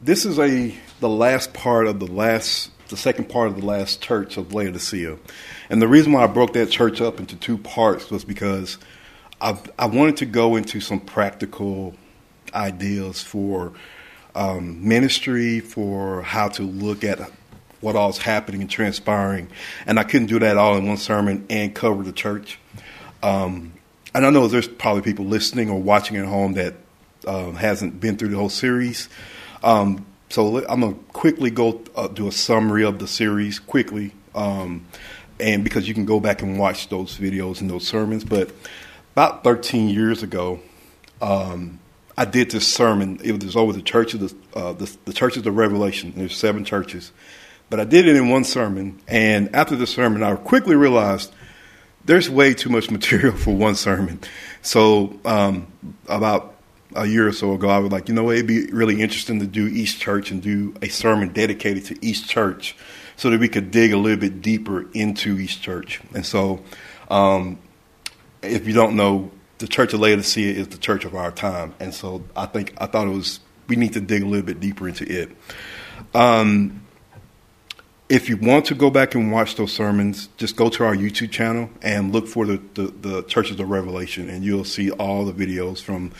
this is a the last part of the last the second part of the last church of Laodicea, and the reason why I broke that church up into two parts was because I I wanted to go into some practical ideas for um, ministry, for how to look at what all's happening and transpiring, and I couldn't do that all in one sermon and cover the church. Um, and I know there's probably people listening or watching at home that uh, hasn't been through the whole series. Um, so I'm gonna quickly go uh, do a summary of the series quickly, um, and because you can go back and watch those videos and those sermons. But about 13 years ago, um, I did this sermon. It was over the church of the, uh, the, the churches of Revelation. There's seven churches, but I did it in one sermon. And after the sermon, I quickly realized there's way too much material for one sermon. So um, about a year or so ago, I was like, you know, it'd be really interesting to do each church and do a sermon dedicated to each church so that we could dig a little bit deeper into each church. And so, um, if you don't know, the Church of Laodicea is the church of our time. And so I think, I thought it was, we need to dig a little bit deeper into it. Um, if you want to go back and watch those sermons, just go to our YouTube channel and look for the, the, the Churches of Revelation, and you'll see all the videos from.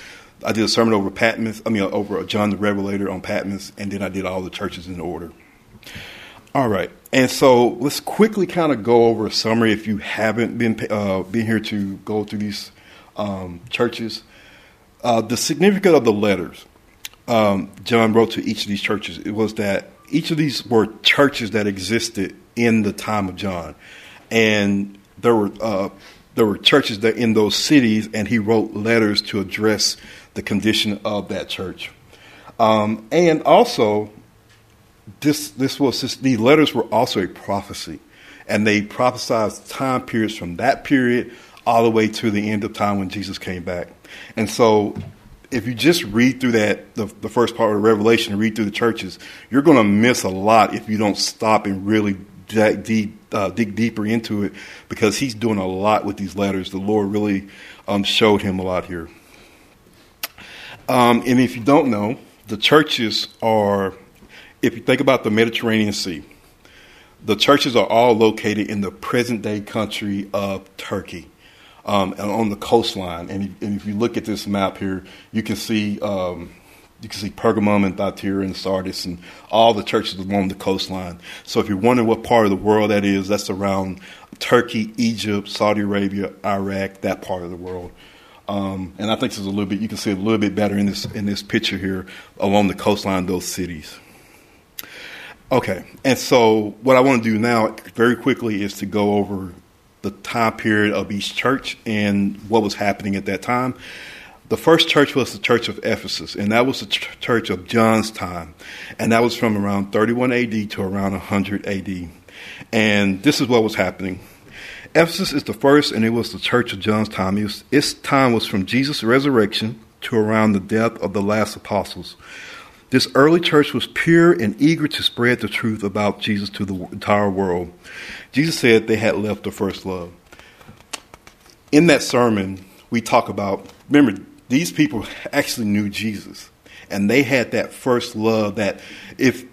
I did a sermon over Patmos, I mean, over John the Revelator on Patmos, and then I did all the churches in order. All right, and so let's quickly kind of go over a summary if you haven't been uh, been here to go through these um, churches. Uh, the significance of the letters um, John wrote to each of these churches it was that each of these were churches that existed in the time of John, and there were uh, there were churches that in those cities, and he wrote letters to address the condition of that church. Um, and also, this this was this, these letters were also a prophecy, and they prophesied time periods from that period all the way to the end of time when Jesus came back. And so if you just read through that, the, the first part of Revelation, and read through the churches, you're going to miss a lot if you don't stop and really dig, deep, uh, dig deeper into it because he's doing a lot with these letters. The Lord really um, showed him a lot here. Um, and if you don't know, the churches are, if you think about the Mediterranean Sea, the churches are all located in the present day country of Turkey um, on the coastline. And, and, if you look at this map here, you can see um, you can see Pergamum and Thyatira and Sardis and all the churches along the coastline. So if you're wondering what part of the world that is, that's around Turkey, Egypt, Saudi Arabia, Iraq, that part of the world. Um, and I think this is a little bit you can see a little bit better in this in this picture here along the coastline, of those cities. Okay, and so what I want to do now, very quickly, is to go over the time period of each church and what was happening at that time. The first church was the church of Ephesus, and that was the ch- church of John's time. And that was from around 31 AD to around 100 AD. And this is what was happening. Ephesus is the first, and it was the church of John's time. Its time was from Jesus' resurrection to around the death of the last apostles. This early church was pure and eager to spread the truth about Jesus to the entire world. Jesus said they had left the first love. In that sermon, we talk about, remember, these people actually knew Jesus. And they had that first love that if,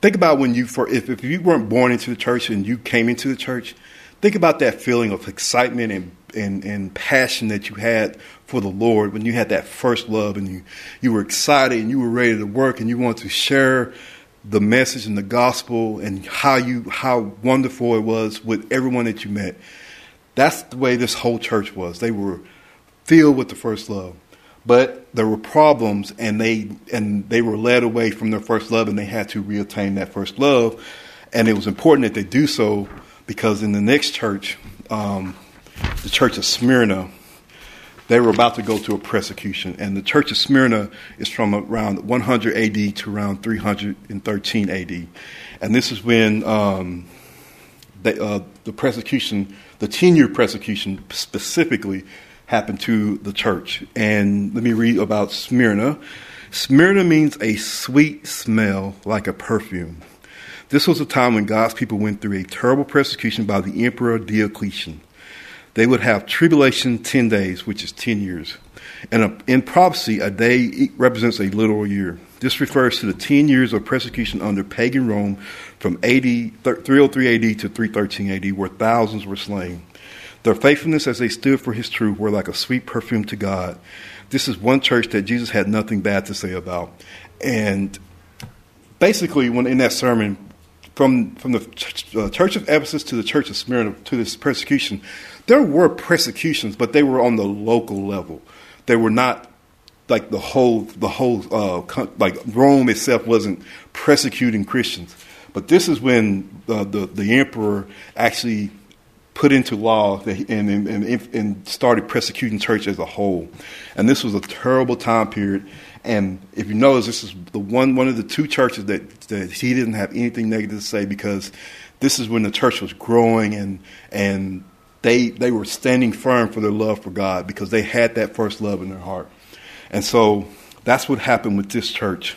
think about when you, for, if, if you weren't born into the church and you came into the church, think about that feeling of excitement and, and, and passion that you had for the Lord when you had that first love and you, you were excited and you were ready to work and you wanted to share the message and the gospel and how you how wonderful it was with everyone that you met. That's the way this whole church was. They were filled with the first love. But there were problems and they and they were led away from their first love and they had to reattain that first love. And it was important that they do so because in the next church, um, the church of Smyrna, they were about to go through a persecution. And the church of Smyrna is from around 100 AD to around 313 AD. And this is when um, they, uh, the persecution, the 10 year persecution specifically, happened to the church. And let me read about Smyrna. Smyrna means a sweet smell like a perfume. This was a time when God's people went through a terrible persecution by the emperor Diocletian. They would have tribulation 10 days, which is 10 years. And in prophecy, a day represents a literal year. This refers to the 10 years of persecution under pagan Rome from AD 303 AD to 313 AD, where thousands were slain. Their faithfulness as they stood for his truth were like a sweet perfume to God. This is one church that Jesus had nothing bad to say about. And basically, when in that sermon, from, from the church, uh, church of Ephesus to the church of Smyrna to this persecution, there were persecutions, but they were on the local level. They were not like the whole the whole uh, like Rome itself wasn't persecuting Christians. But this is when the, the, the emperor actually put into law and, and, and, and, started persecuting church as a whole. And this was a terrible time period. And if you notice, this is the one one of the two churches that, that he didn't have anything negative to say because this is when the church was growing and and they they were standing firm for their love for God because they had that first love in their heart. And so that's what happened with this church.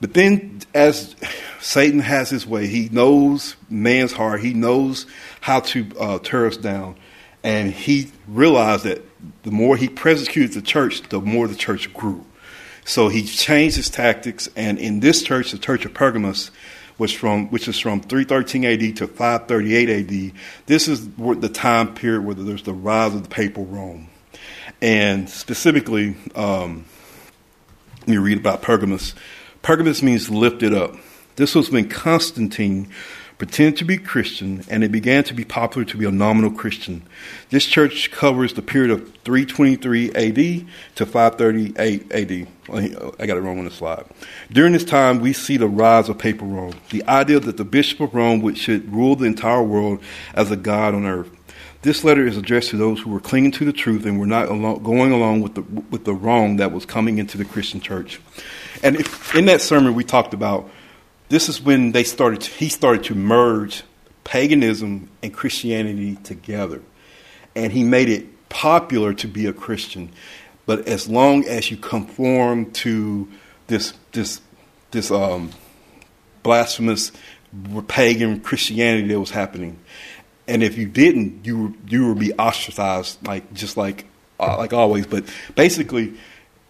But then, as Satan has his way, he knows man's heart, he knows how to uh, tear us down. And he realized that the more he persecuted the church, the more the church grew. So he changed his tactics. And in this church, the church of Pergamos, which from which is from 313 AD to 538 AD. This is the time period where there's the rise of the papal Rome, and specifically, um, me read about Pergamos. Pergamos means lifted up. This was when Constantine pretended to be Christian and it began to be popular to be a nominal Christian. This church covers the period of 323 AD to 538 AD. Uh, I got it wrong on the slide. During this time, we see the rise of papal Rome, the idea that the Bishop of Rome should rule the entire world as a god on earth. This letter is addressed to those who were clinging to the truth and were not going along with the, with the wrong that was coming into the Christian church. And if, in that sermon, we talked about this is when they started. To, he started to merge paganism and Christianity together, and he made it popular to be a Christian. But as long as you conform to this this this um, blasphemous pagan Christianity that was happening, and if you didn't, you you would be ostracized, like just like uh, like always. But basically,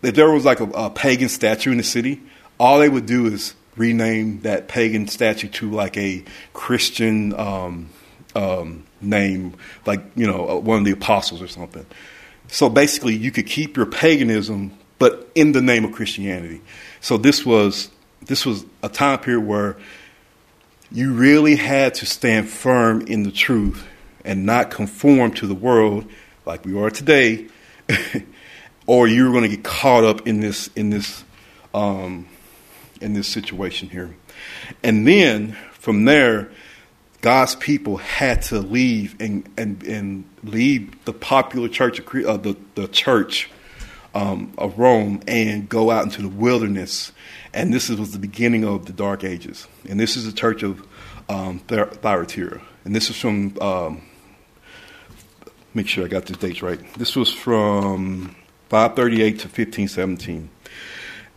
if there was like a, a, pagan statue in the city, all they would do is rename that pagan statue to like a Christian um, um, name, like you know uh, one of the apostles or something. So basically, you could keep your paganism, but in the name of Christianity. So this was this was a time period where you really had to stand firm in the truth and not conform to the world like we are today. or you're going to get caught up in this in this um, in this situation here. And then from there, God's people had to leave and and, and leave the popular church of uh, the the church um, of Rome and go out into the wilderness. And this was the beginning of the Dark Ages. And this is the church of um, Thyatira. And this is from. Um, make sure I got the dates right. This was from 538 to 1517.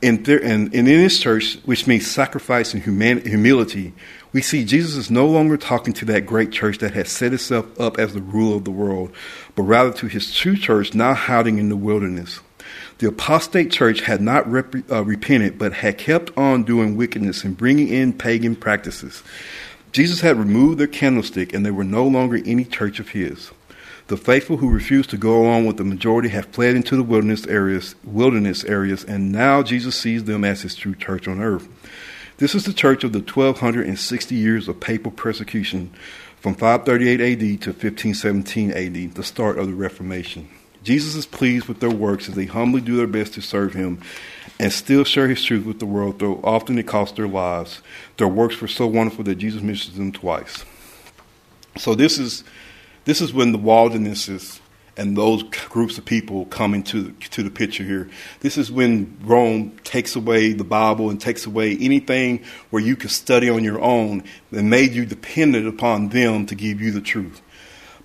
And, there, and, and in this church, which means sacrifice and human, humility, we see Jesus is no longer talking to that great church that has set itself up as the ruler of the world, but rather to his true church now hiding in the wilderness. The apostate church had not rep- uh, repented, but had kept on doing wickedness and bringing in pagan practices. Jesus had removed their candlestick, and they were no longer any church of his. The faithful who refused to go along with the majority have fled into the wilderness areas, wilderness areas, and now Jesus sees them as his true church on earth. This is the church of the 1260 years of papal persecution from 538 AD to 1517 AD, the start of the Reformation. Jesus is pleased with their works as they humbly do their best to serve him and still share his truth with the world, though often it costs their lives. Their works were so wonderful that Jesus mentions them twice. So this is this is when the Waldenses and those groups of people come into to the picture here. This is when Rome takes away the Bible and takes away anything where you could study on your own and made you dependent upon them to give you the truth.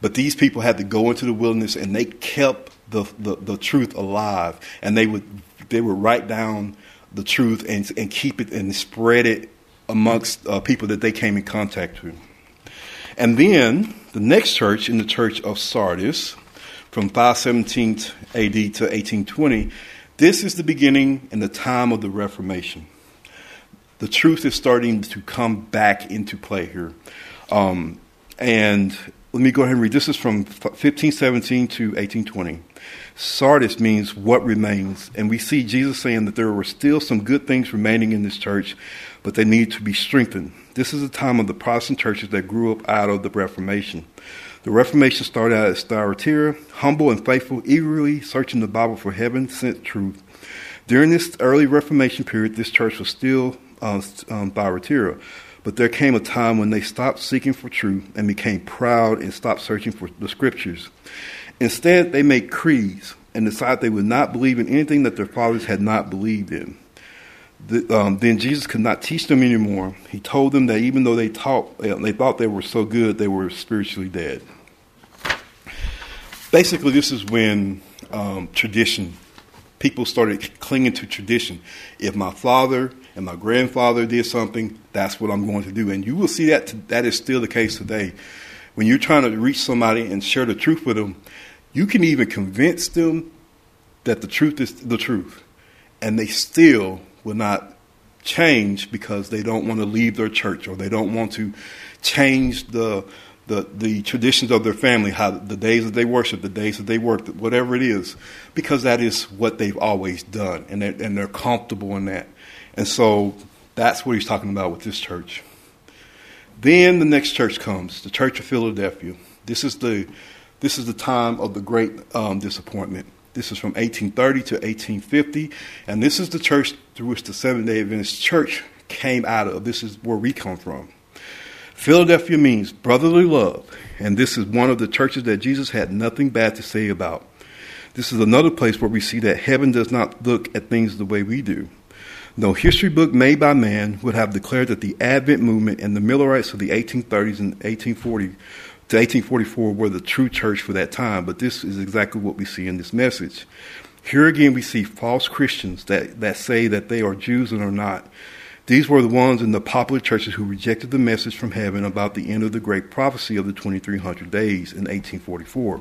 But these people had to go into the wilderness and they kept the, the, the truth alive and they would they would write down the truth and, and keep it and spread it amongst uh, people that they came in contact with. And then the next church in the church of Sardis from 517 AD to 1820, this is the beginning and the time of the Reformation. The truth is starting to come back into play here. Um, and let me go ahead and read. This is from 1517 to 1820. Sardis means what remains. And we see Jesus saying that there were still some good things remaining in this church, but they need to be strengthened. This is the time of the Protestant churches that grew up out of the Reformation. The Reformation started out as Thyatira, humble and faithful, eagerly searching the Bible for heaven sent truth. During this early Reformation period, this church was still uh, um, Thyatira, but there came a time when they stopped seeking for truth and became proud and stopped searching for the scriptures. Instead, they made creeds and decided they would not believe in anything that their fathers had not believed in. The, um, then Jesus could not teach them anymore. He told them that even though they taught, they thought they were so good, they were spiritually dead. Basically, this is when um, tradition, people started clinging to tradition. If my father and my grandfather did something, that's what I'm going to do. And you will see that that is still the case today. When you're trying to reach somebody and share the truth with them, you can even convince them that the truth is the truth, and they still will not change because they don't want to leave their church or they don't want to change the the, the traditions of their family, how the days that they worship, the days that they work, whatever it is, because that is what they've always done, and they're, and they're comfortable in that. And so that's what he's talking about with this church. Then the next church comes, the Church of Philadelphia. This is the this is the time of the great um, disappointment. This is from 1830 to 1850, and this is the church through which the Seventh day Adventist Church came out of. This is where we come from. Philadelphia means brotherly love, and this is one of the churches that Jesus had nothing bad to say about. This is another place where we see that heaven does not look at things the way we do. No history book made by man would have declared that the Advent movement and the Millerites of the 1830s and 1840 to 1844 were the true church for that time, but this is exactly what we see in this message. Here again, we see false Christians that, that say that they are Jews and are not. These were the ones in the popular churches who rejected the message from heaven about the end of the great prophecy of the 2300 days in 1844.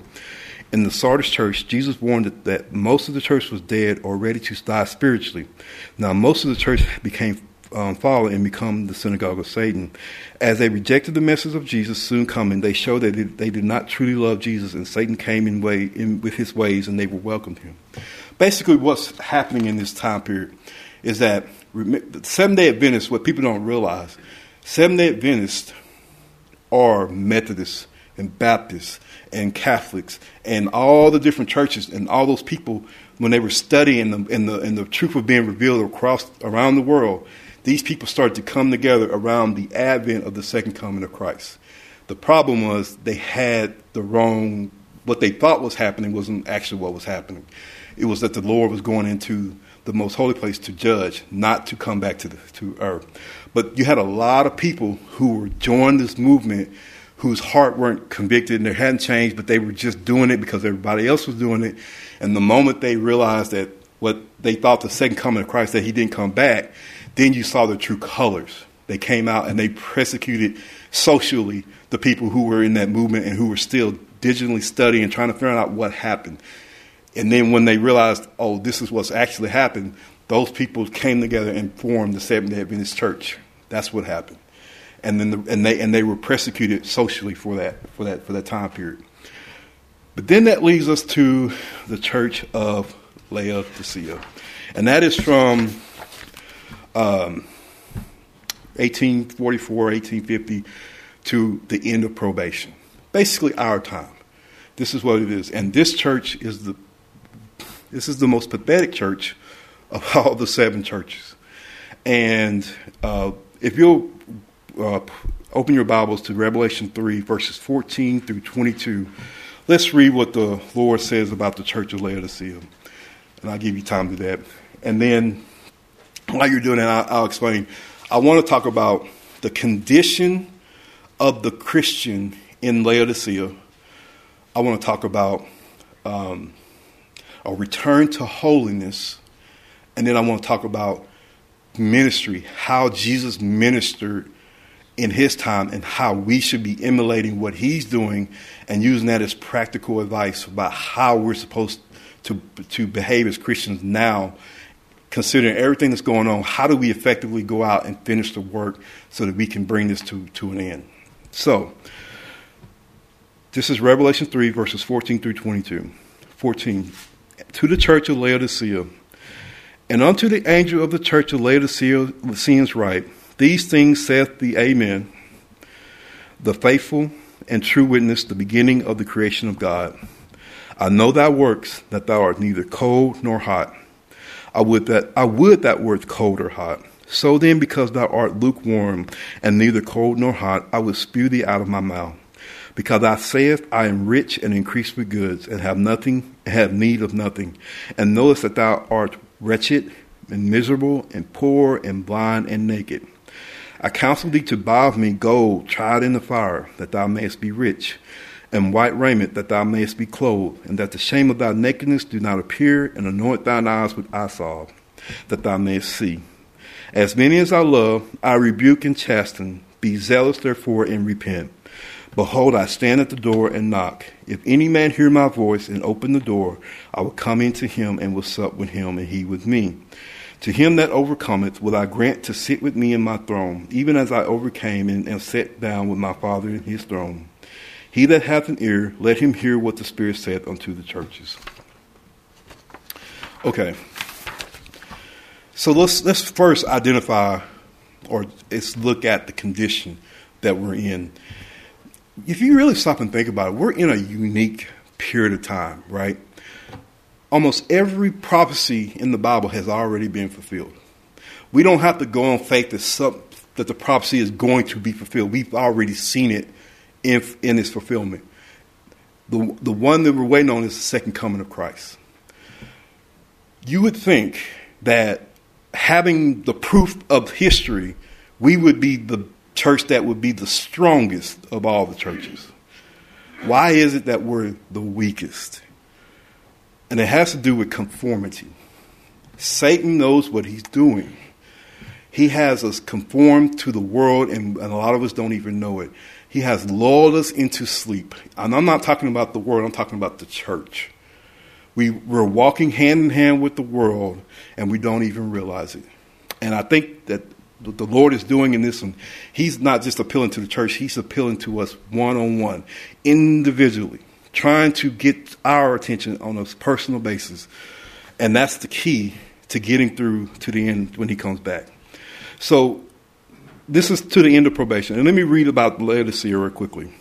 In the Sardis church, Jesus warned that most of the church was dead or ready to die spiritually. Now, most of the church became um, follow and become the synagogue of Satan. As they rejected the message of Jesus soon coming, they showed that they did not truly love Jesus, and Satan came in, way, in with his ways, and they were welcomed him. Basically, what's happening in this time period is that Seventh Day Adventists, what people don't realize, Seventh Day Adventists are Methodists and Baptists and Catholics and all the different churches and all those people when they were studying the, and the and the truth was being revealed across around the world these people started to come together around the advent of the second coming of Christ. The problem was they had the wrong, what they thought was happening wasn't actually what was happening. It was that the Lord was going into the most holy place to judge, not to come back to, the, to earth. But you had a lot of people who were joining this movement whose heart weren't convicted and they hadn't changed, but they were just doing it because everybody else was doing it. And the moment they realized that what they thought the second coming of Christ, that he didn't come back, then you saw the true colors. They came out and they persecuted socially the people who were in that movement and who were still digitally studying, trying to figure out what happened. And then when they realized, oh, this is what's actually happened, those people came together and formed the Seventh Day Adventist Church. That's what happened. And then the, and they and they were persecuted socially for that for that for that time period. But then that leads us to the Church of Laodicea, and that is from um, 1844, 1850 to the end of probation. Basically, our time. This is what it is. And this church is the this is the most pathetic church of all the seven churches. And uh, if you'll uh, open your Bibles to Revelation 3, verses 14 through 22, let's read what the Lord says about the church of Laodicea. And I'll give you time to that. And then while you're doing that, I'll, explain. I want to talk about the condition of the Christian in Laodicea. I want to talk about um, a return to holiness, and then I want to talk about ministry, how Jesus ministered in his time and how we should be emulating what he's doing and using that as practical advice about how we're supposed to, to behave as Christians now, considering everything that's going on. How do we effectively go out and finish the work so that we can bring this to, to an end? So, this is Revelation 3, verses 14 through 22. 14. To the church of Laodicea, and unto the angel of the church of Laodicea, Laodiceans write, these things saith the Amen, the faithful and true witness, the beginning of the creation of God. I know thy works, that thou art neither cold nor hot. I would that I would that wert cold or hot. So then, because thou art lukewarm and neither cold nor hot, I will spew thee out of my mouth. Because thou sayest, I am rich and increased with goods, and have nothing, have need of nothing, and knowest that thou art wretched and miserable and poor and blind and naked. I counsel thee to buy of me gold tried in the fire, that thou mayest be rich, and white raiment, that thou mayest be clothed, and that the shame of thy nakedness do not appear, and anoint thine eyes with eye salve, that thou mayest see. As many as I love, I rebuke and chasten. Be zealous, therefore, and repent. Behold, I stand at the door and knock. If any man hear my voice and open the door, I will come into him and will sup with him, and he with me. To him that overcometh will I grant to sit with me in my throne, even as I overcame and am set down with my Father in his throne. He that hath an ear, let him hear what the Spirit saith unto the churches. Okay. So let's let's first identify or let's look at the condition that we're in. If you really stop and think about it, we're in a unique period of time, right? almost every prophecy in the Bible has already been fulfilled. We don't have to go on faith that, some, that the prophecy is going to be fulfilled. We've already seen it in, in its fulfillment. The, the one that we're waiting on is the second coming of Christ. You would think that having the proof of history, we would be the church that would be the strongest of all the churches. Why is it that we're the weakest? And it has to do with conformity. Satan knows what he's doing. He has us conformed to the world, and, and, a lot of us don't even know it. He has lulled us into sleep. And I'm not talking about the world, I'm talking about the church. We, we're walking hand in hand with the world, and we don't even realize it. And I think that the Lord is doing in this one, He's not just appealing to the church, He's appealing to us one on one, individually trying to get our attention on a personal basis. And that's the key to getting through to the end when he comes back. So, this is to the end of probation. And let me read about Laodicea real quickly.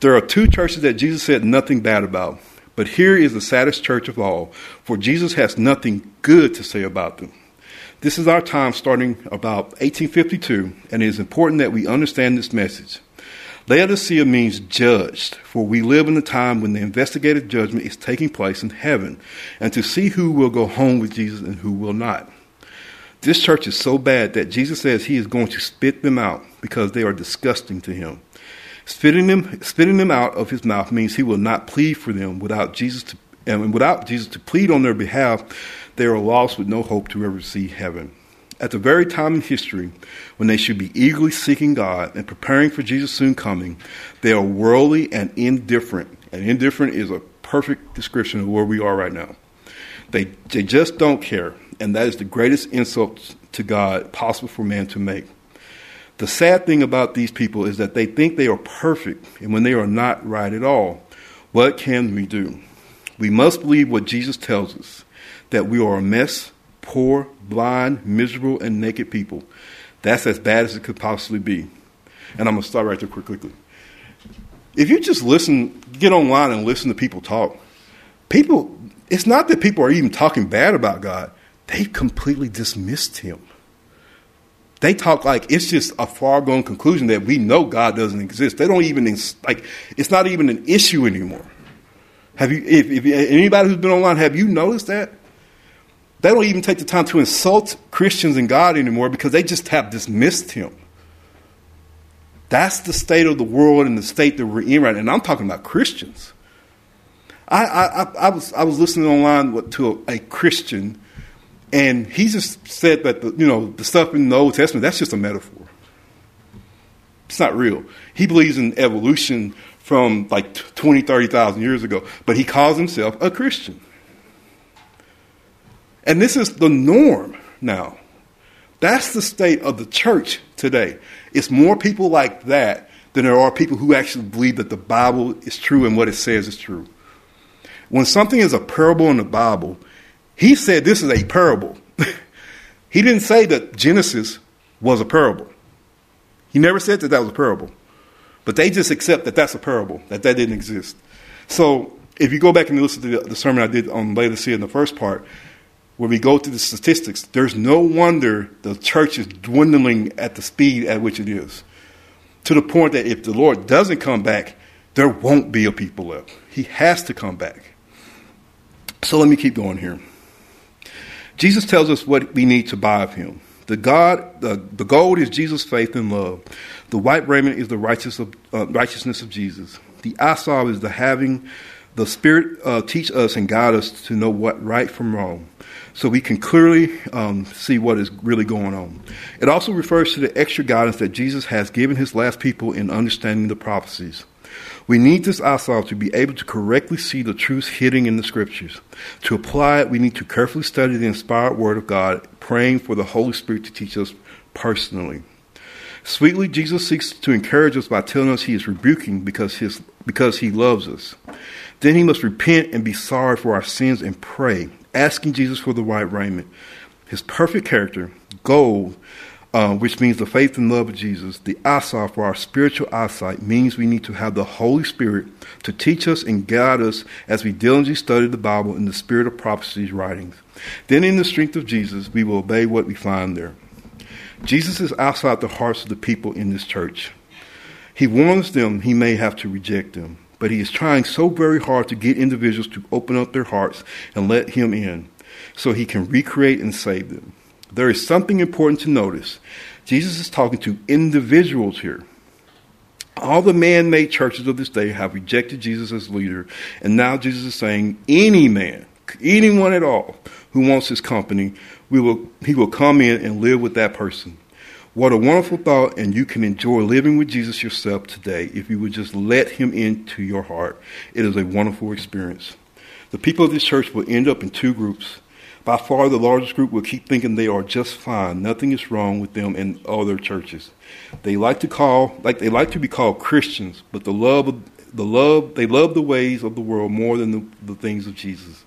There are two churches that Jesus said nothing bad about, but here is the saddest church of all, for Jesus has nothing good to say about them. This is our time starting about 1852, and it is important that we understand this message. Laodicea means judged, for we live in a time when the investigative judgment is taking place in heaven, and to see who will go home with Jesus and who will not. This church is so bad that Jesus says he is going to spit them out because they are disgusting to him. Spitting them, spitting them out of his mouth means he will not plead for them without Jesus to, and without Jesus to plead on their behalf, they are lost with no hope to ever see heaven. At the very time in history when they should be eagerly seeking God and preparing for Jesus' soon coming, they are worldly and indifferent. And indifferent is a perfect description of where we are right now. They, they just don't care. And that is the greatest insult to God possible for man to make. The sad thing about these people is that they think they are perfect, and when they are not right at all, what can we do? We must believe what Jesus tells us that we are a mess poor, blind, miserable, and naked people. That's as bad as it could possibly be. And I'm going to start right there quickly. If you just listen, get online and listen to people talk, people, it's not that people are even talking bad about God, they've completely dismissed Him. They talk like it's just a far gone conclusion that we know God doesn't exist. They don't even, like, it's not even an issue anymore. Have you, if, if anybody who's been online, have you noticed that? They don't even take the time to insult Christians and God anymore because they just have dismissed Him. That's the state of the world and the state that we're in right now. And I'm talking about Christians. I, I, I was, I was listening online to a, a, Christian, and he just said that the, you know the stuff in the Old Testament that's just a metaphor. it's not real. He believes in evolution from like 20, 30,000 years ago, but he calls himself a Christian. And this is the norm now. That's the state of the church today. It's more people like that than there are people who actually believe that the Bible is true and what it says is true. When something is a parable in the Bible, he said this is a parable. he didn't say that Genesis was a parable. He never said that that was a parable. But they just accept that that's a parable, that that didn't exist. So if you go back and listen to the, sermon I did on Laodicea in the first part, where we go through the statistics, there's no wonder the church is dwindling at the speed at which it is. To the point that if the Lord doesn't come back, there won't be a people left. He has to come back. So let me keep going here. Jesus tells us what we need to buy of him. The God, the, the gold is Jesus' faith and love. The white raiment is the righteous of, uh, righteousness of Jesus. The eye salve is the having the Spirit uh, teach us and guide us to know what right from wrong so we can clearly um, see what is really going on. It also refers to the extra guidance that Jesus has given his last people in understanding the prophecies. We need this eye salve to be able to correctly see the truths hidden in the scriptures. To apply it, we need to carefully study the inspired word of God, praying for the Holy Spirit to teach us personally. Sweetly, Jesus seeks to encourage us by telling us he is rebuking because, his, because he loves us. Then he must repent and be sorry for our sins and pray asking Jesus for the white raiment. His perfect character, gold, uh, which means the faith and love of Jesus, the eyesight for our spiritual eyesight, means we need to have the Holy Spirit to teach us and guide us as we diligently study the Bible in the spirit of prophecies writings. Then, in the strength of Jesus, we will obey what we find there. Jesus is outside the hearts of the people in this church. He warns them he may have to reject them but he is trying so very hard to get individuals to open up their hearts and let him in so he can recreate and save them. There is something important to notice. Jesus is talking to individuals here. All the man made churches of this day have rejected Jesus as leader, and now Jesus is saying, any man, anyone at all who wants his company, we will, he will come in and live with that person. What a wonderful thought, and you can enjoy living with Jesus yourself today if you would just let him into your heart. It is a wonderful experience. The people of this church will end up in two groups. By far, the largest group will keep thinking they are just fine. Nothing is wrong with them and other churches. They like to call, like they like to be called Christians, but the love, of, the love, they love the ways of the world more than the, the things of Jesus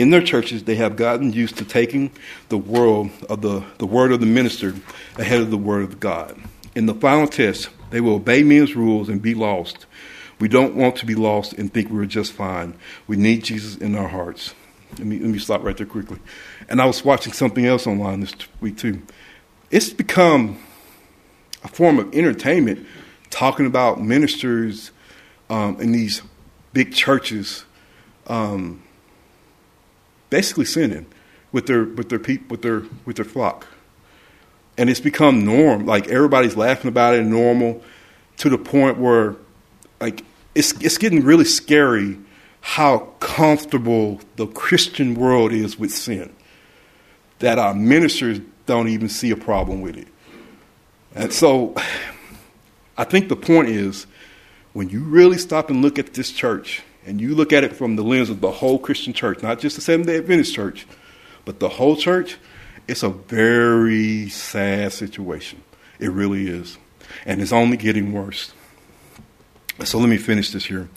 in their churches, they have gotten used to taking the world of the, the word of the minister ahead of the word of God. In the final test, they will obey men's rules and be lost. We don't want to be lost and think we're just fine. We need Jesus in our hearts. Let me, let me stop right there quickly. And I was watching something else online this week too. It's become a form of entertainment talking about ministers um, in these big churches um, basically sinning with their with their people with their with their flock. And it's become norm. Like everybody's laughing about it normal to the point where like it's it's getting really scary how comfortable the Christian world is with sin. That our ministers don't even see a problem with it. And so I think the point is when you really stop and look at this church and you look at it from the lens of the whole Christian church, not just the Seventh day Adventist church, but the whole church, it's a very sad situation. It really is. And it's only getting worse. So let me finish this here.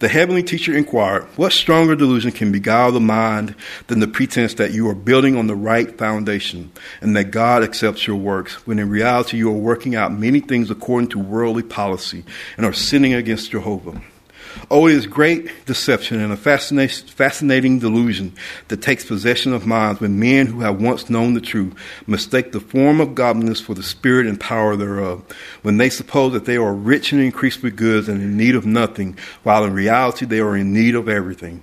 The heavenly teacher inquired, What stronger delusion can beguile the mind than the pretense that you are building on the right foundation and that God accepts your works, when in reality you are working out many things according to worldly policy and are sinning against Jehovah? Oh, it is great deception and a fascinating delusion that takes possession of minds when men who have once known the truth mistake the form of godliness for the spirit and power thereof, when they suppose that they are rich and increased with goods and in need of nothing, while in reality they are in need of everything.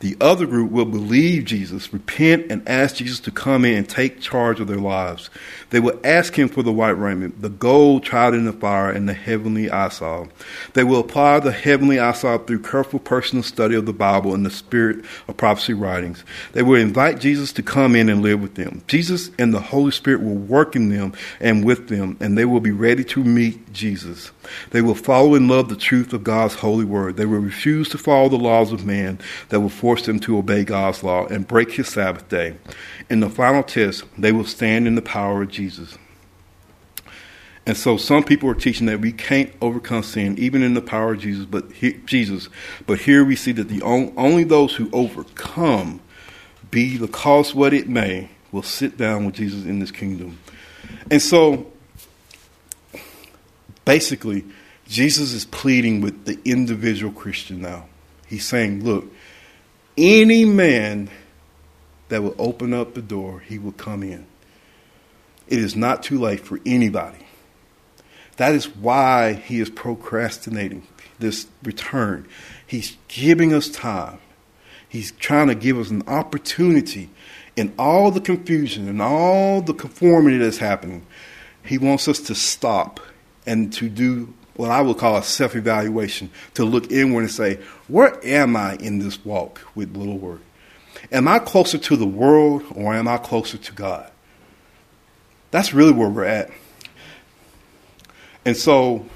The other group will believe Jesus, repent, and ask Jesus to come in and take charge of their lives. They will ask him for the white raiment, the gold tried in the fire, and the heavenly eisel. They will apply the heavenly eisel through careful personal study of the Bible and the spirit of prophecy writings. They will invite Jesus to come in and live with them. Jesus and the Holy Spirit will work in them and with them, and they will be ready to meet Jesus. They will follow and love the truth of God's holy word. They will refuse to follow the laws of man that will force them to obey God's law and break his Sabbath day. In the final test, they will stand in the power of Jesus. And so some people are teaching that we can't overcome sin even in the power of Jesus, but he, Jesus. But here we see that the on, only those who overcome, be the cost what it may, will sit down with Jesus in this kingdom. And so basically, Jesus is pleading with the individual Christian now. He's saying, look, any man that will open up the door, he will come in. It is not too late for anybody. That is why he is procrastinating this return. He's giving us time. He's trying to give us an opportunity in all the confusion and all the conformity that's happening. He wants us to stop and to do what I would call a self evaluation, to look inward and say, where am I in this walk with little Lord? Am I closer to the world or am I closer to God? That's really where we're at. And so,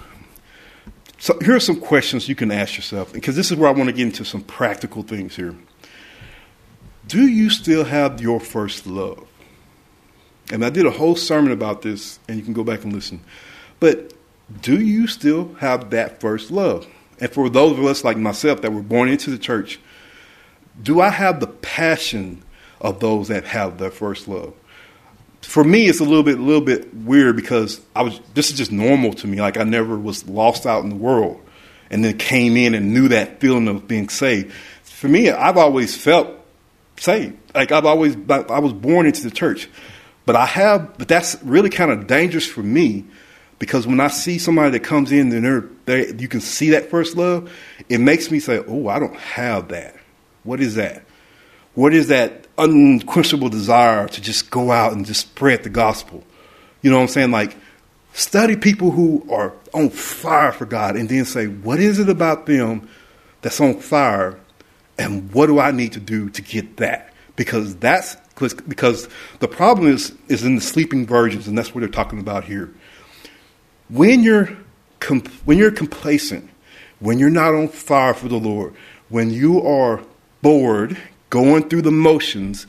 so here are some questions you can ask yourself, because this is where I want to get into some practical things here. Do you still have your first love? And I did a whole sermon about this, and you can go back and listen. But do you still have that first love? And for those of us like myself that were born into the church, do I have the passion of those that have their first love? For me, it's a little bit, little bit weird because I was. This is just normal to me. Like I never was lost out in the world, and then came in and knew that feeling of being saved. For me, I've always felt saved. Like I've always, I was born into the church, but I have. But that's really kind of dangerous for me because when I see somebody that comes in and they're, they, you can see that first love, it makes me say, oh, I don't have that. What is that? What is that unquenchable desire to just go out and just spread the gospel? You know what I'm saying? Like, study people who are on fire for God and then say, what is it about them that's on fire and what do I need to do to get that? Because that's because the problem is is in the sleeping virgins, and that's what they're talking about here. When you're, when you're complacent, when you're not on fire for the Lord, when you are bored, going through the motions,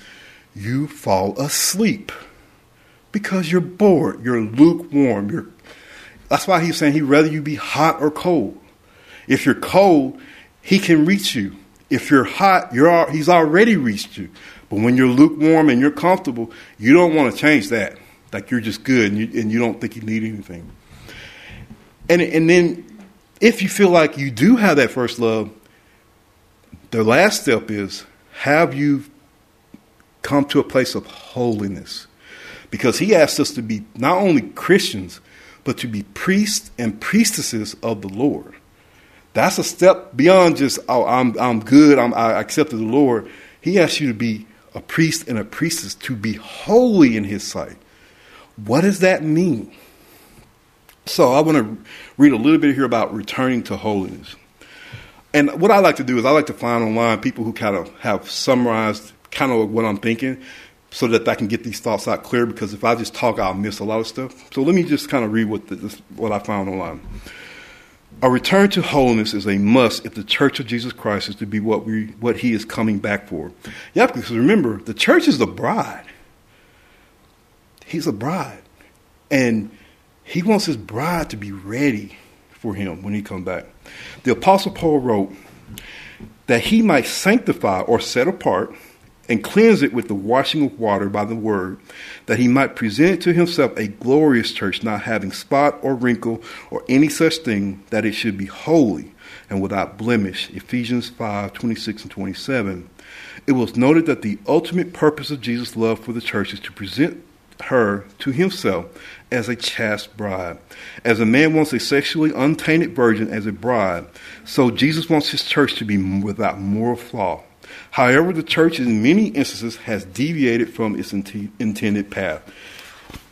you fall asleep because you're bored. You're lukewarm. You're, that's why he's saying he'd rather you be hot or cold. If you're cold, he can reach you. If you're hot, you're, he's already reached you. But when you're lukewarm and you're comfortable, you don't want to change that. Like you're just good and you, and you don't think you need anything. And, and then if you feel like you do have that first love, the last step is have you come to a place of holiness? Because he asks us to be not only Christians, but to be priests and priestesses of the Lord. That's a step beyond just, oh, I'm, I'm good, I'm, I accepted the Lord. He asks you to be a priest and a priestess, to be holy in his sight. What does that mean? So I want to read a little bit here about returning to holiness. And what I like to do is I like to find online people who kind of have summarized kind of what I'm thinking so that I can get these thoughts out clear because if I just talk, I'll miss a lot of stuff. So let me just kind of read what, the, what I found online. A return to holiness is a must if the church of Jesus Christ is to be what, we, what he is coming back for. Yeah, because remember, the church is the bride. He's a bride. And he wants his bride to be ready for him when he comes back. The Apostle Paul wrote that he might sanctify or set apart and cleanse it with the washing of water by the word, that he might present to himself a glorious church, not having spot or wrinkle or any such thing, that it should be holy and without blemish. Ephesians 5 26 and 27. It was noted that the ultimate purpose of Jesus' love for the church is to present her to himself as a chaste bride. As a man wants a sexually untainted virgin as a bride, so Jesus wants his church to be without moral flaw. However, the church in many instances has deviated from its intended path.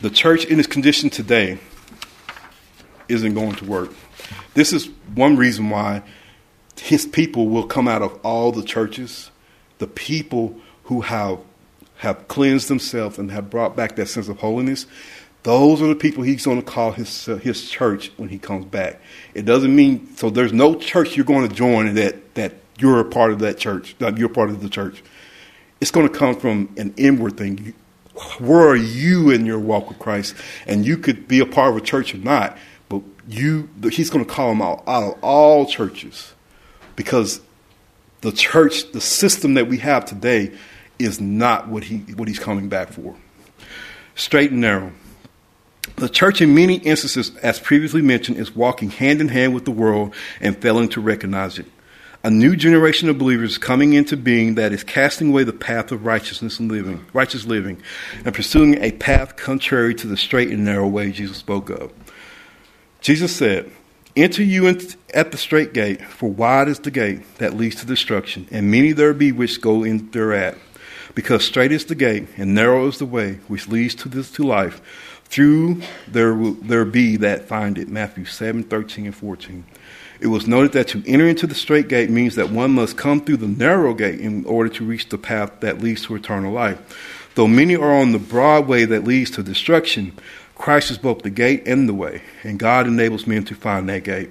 The church in its condition today isn't going to work. This is one reason why his people will come out of all the churches, the people who have have cleansed themselves and have brought back that sense of holiness. Those are the people he's going to call his uh, his church when he comes back. It doesn't mean so. There's no church you're going to join that that you're a part of that church. That you're part of the church. It's going to come from an inward thing. Where are you in your walk with Christ? And you could be a part of a church or not, but you he's going to call them out, out of all churches because the church, the system that we have today, is not what he what he's coming back for. Straight and narrow. The church, in many instances, as previously mentioned, is walking hand in hand with the world and failing to recognize it. A new generation of believers coming into being that is casting away the path of righteousness and living, righteous living, and pursuing a path contrary to the straight and narrow way Jesus spoke of. Jesus said, Enter you at the straight gate, for wide is the gate that leads to destruction, and many there be which go in thereat. Because straight is the gate, and narrow is the way which leads to this to life. Through there will there be that find it. Matthew 7, 13 and 14. It was noted that to enter into the straight gate means that one must come through the narrow gate in order to reach the path that leads to eternal life. Though many are on the broad way that leads to destruction, Christ is both the gate and the way, and God enables men to find that gate.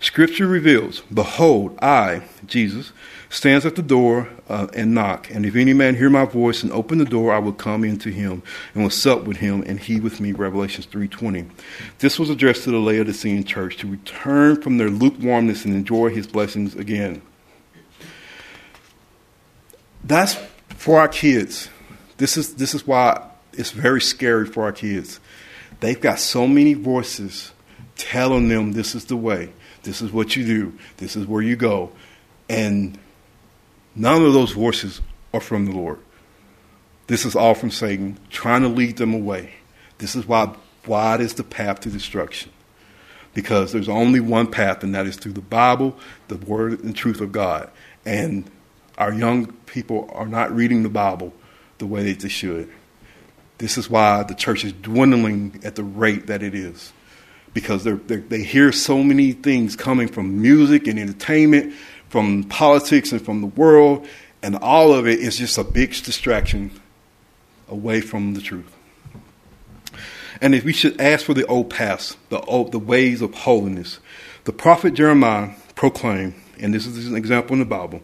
Scripture reveals, Behold, I, Jesus, stands at the door uh, and knock. And if any man hear my voice and open the door, I will come into him and will sup with him and he with me. Revelations 3.20. This was addressed to the Laodicean church to return from their lukewarmness and enjoy his blessings again. That's for our kids. This is, this is why it's very scary for our kids. They've got so many voices telling them this is the way, this is what you do, this is where you go. And None of those voices are from the Lord. This is all from Satan, trying to lead them away. This is why wide is the path to destruction. Because there's only one path, and that is through the Bible, the Word and truth of God. And our young people are not reading the Bible the way that they should. This is why the church is dwindling at the rate that it is. Because they're, they're, they hear so many things coming from music and entertainment from politics and from the world, and all of it is just a big distraction away from the truth. And if we should ask for the old paths, the, old, the ways of holiness, the prophet Jeremiah proclaimed, and this is an example in the Bible,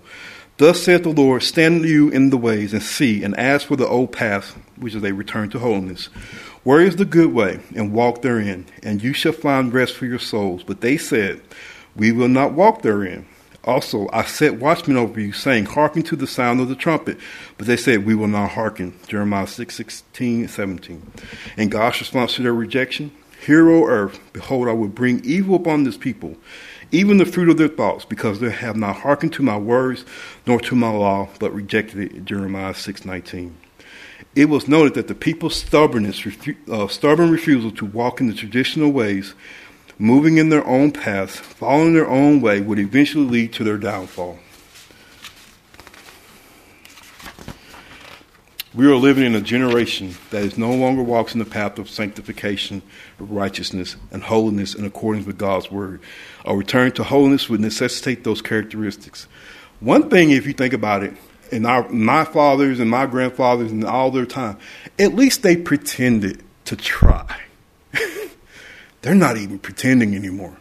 Thus saith the Lord, stand you in the ways and see, and ask for the old paths, which is a return to holiness. Where is the good way, and walk therein, and you shall find rest for your souls. But they said, We will not walk therein. Also, I set watchmen over you, saying, Hearken to the sound of the trumpet. But they said, We will not hearken. Jeremiah 6, 16, 17. And God's response to their rejection Hear, O earth, behold, I will bring evil upon this people, even the fruit of their thoughts, because they have not hearkened to my words, nor to my law, but rejected it. Jeremiah 6, 19. It was noted that the people's stubbornness, uh, stubborn refusal to walk in the traditional ways, moving in their own paths, following their own way, would eventually lead to their downfall. We are living in a generation that is no longer walks in the path of sanctification, righteousness, and holiness in accordance with God's word. A return to holiness would necessitate those characteristics. One thing, if you think about it, in our, my fathers and my grandfathers and all their time, at least they pretended to try. They're not even pretending anymore.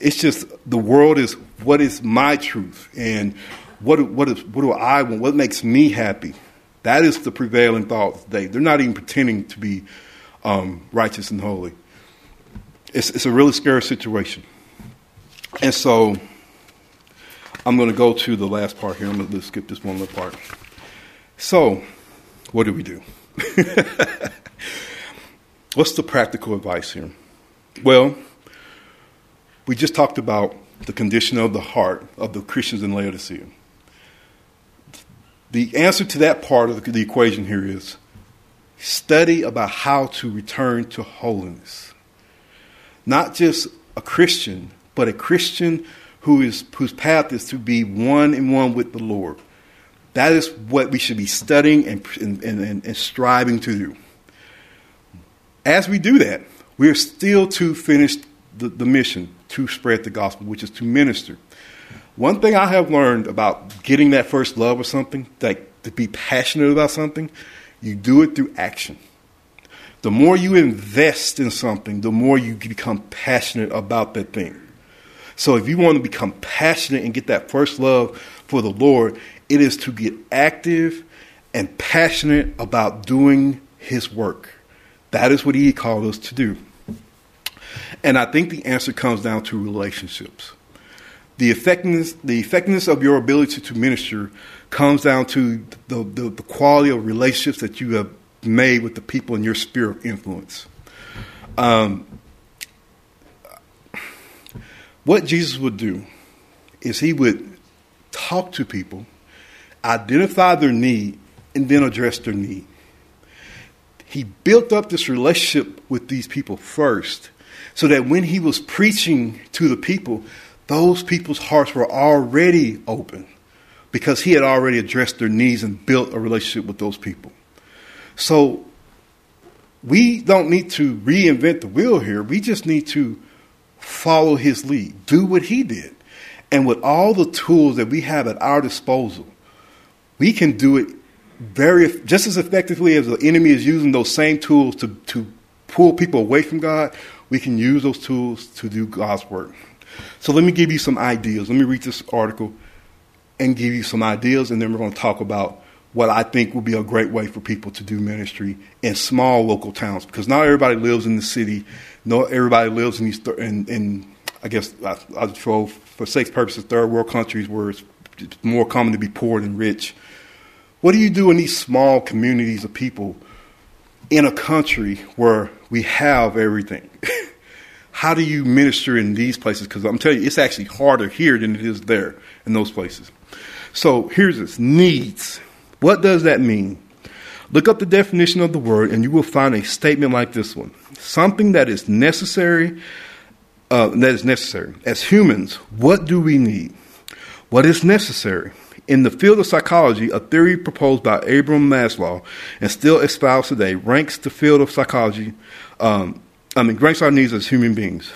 It's just the world is what is my truth and what what is what do I want? What makes me happy? That is the prevailing thought today. They're not even pretending to be um, righteous and holy. It's, it's a really scary situation. And so I'm going to go to the last part here. I'm going to skip this one little part. So, what do we do? What's the practical advice here? Well, we just talked about the condition of the heart of the Christians in Laodicea. The answer to that part of the equation here is study about how to return to holiness. Not just a Christian, but a Christian who is, whose path is to be one and one with the Lord. That is what we should be studying and, and, and, and striving to do. As we do that, we are still to finish the, the mission to spread the gospel, which is to minister. One thing I have learned about getting that first love or something, like to be passionate about something, you do it through action. The more you invest in something, the more you become passionate about that thing. So if you want to become passionate and get that first love for the Lord, it is to get active and passionate about doing His work. That is what He called us to do. And I think the answer comes down to relationships. The effectiveness, the effectiveness of your ability to minister comes down to the, the, the quality of relationships that you have made with the people in your sphere of influence. Um, what Jesus would do is he would talk to people, identify their need, and then address their need. He built up this relationship with these people first so that when he was preaching to the people, those people's hearts were already open because he had already addressed their needs and built a relationship with those people. So we don't need to reinvent the wheel here. We just need to follow his lead, do what he did. And with all the tools that we have at our disposal, we can do it very just as effectively as the enemy is using those same tools to, to pull people away from God we can use those tools to do God's work. So let me give you some ideas. Let me read this article and give you some ideas, and then we're going to talk about what I think would be a great way for people to do ministry in small local towns because not everybody lives in the city. Not everybody lives in these th- in, in I guess I, I for for sake purposes third world countries where it's more common to be poor than rich. What do you do in these small communities of people in a country where we have everything. How do you minister in these places? Because I'm telling you, it's actually harder here than it is there in those places. So here's this needs. What does that mean? Look up the definition of the word, and you will find a statement like this one: something that is necessary. Uh, that is necessary. As humans, what do we need? What is necessary? In the field of psychology, a theory proposed by Abraham Maslow and still espoused today ranks the field of psychology, um, I mean, ranks our needs as human beings.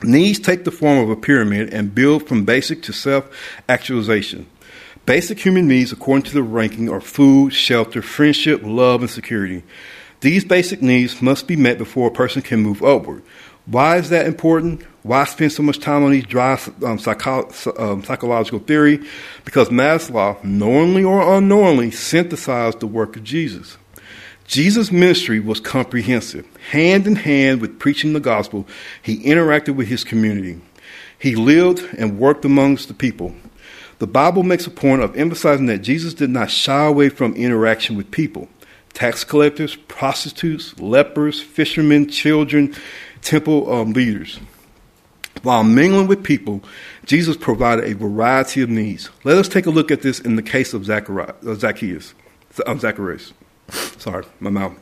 Needs take the form of a pyramid and build from basic to self actualization. Basic human needs, according to the ranking, are food, shelter, friendship, love, and security. These basic needs must be met before a person can move upward. Why is that important? Why spend so much time on these dry um, psycho- um, psychological theory? Because Maslow, knowingly or unknowingly, synthesized the work of Jesus. Jesus' ministry was comprehensive. Hand in hand with preaching the gospel, he interacted with his community. He lived and worked amongst the people. The Bible makes a point of emphasizing that Jesus did not shy away from interaction with people tax collectors, prostitutes, lepers, fishermen, children, temple um, leaders. While mingling with people, Jesus provided a variety of needs. Let us take a look at this in the case of uh, Zacchaeus. Um, Zacharias. Sorry, my mouth.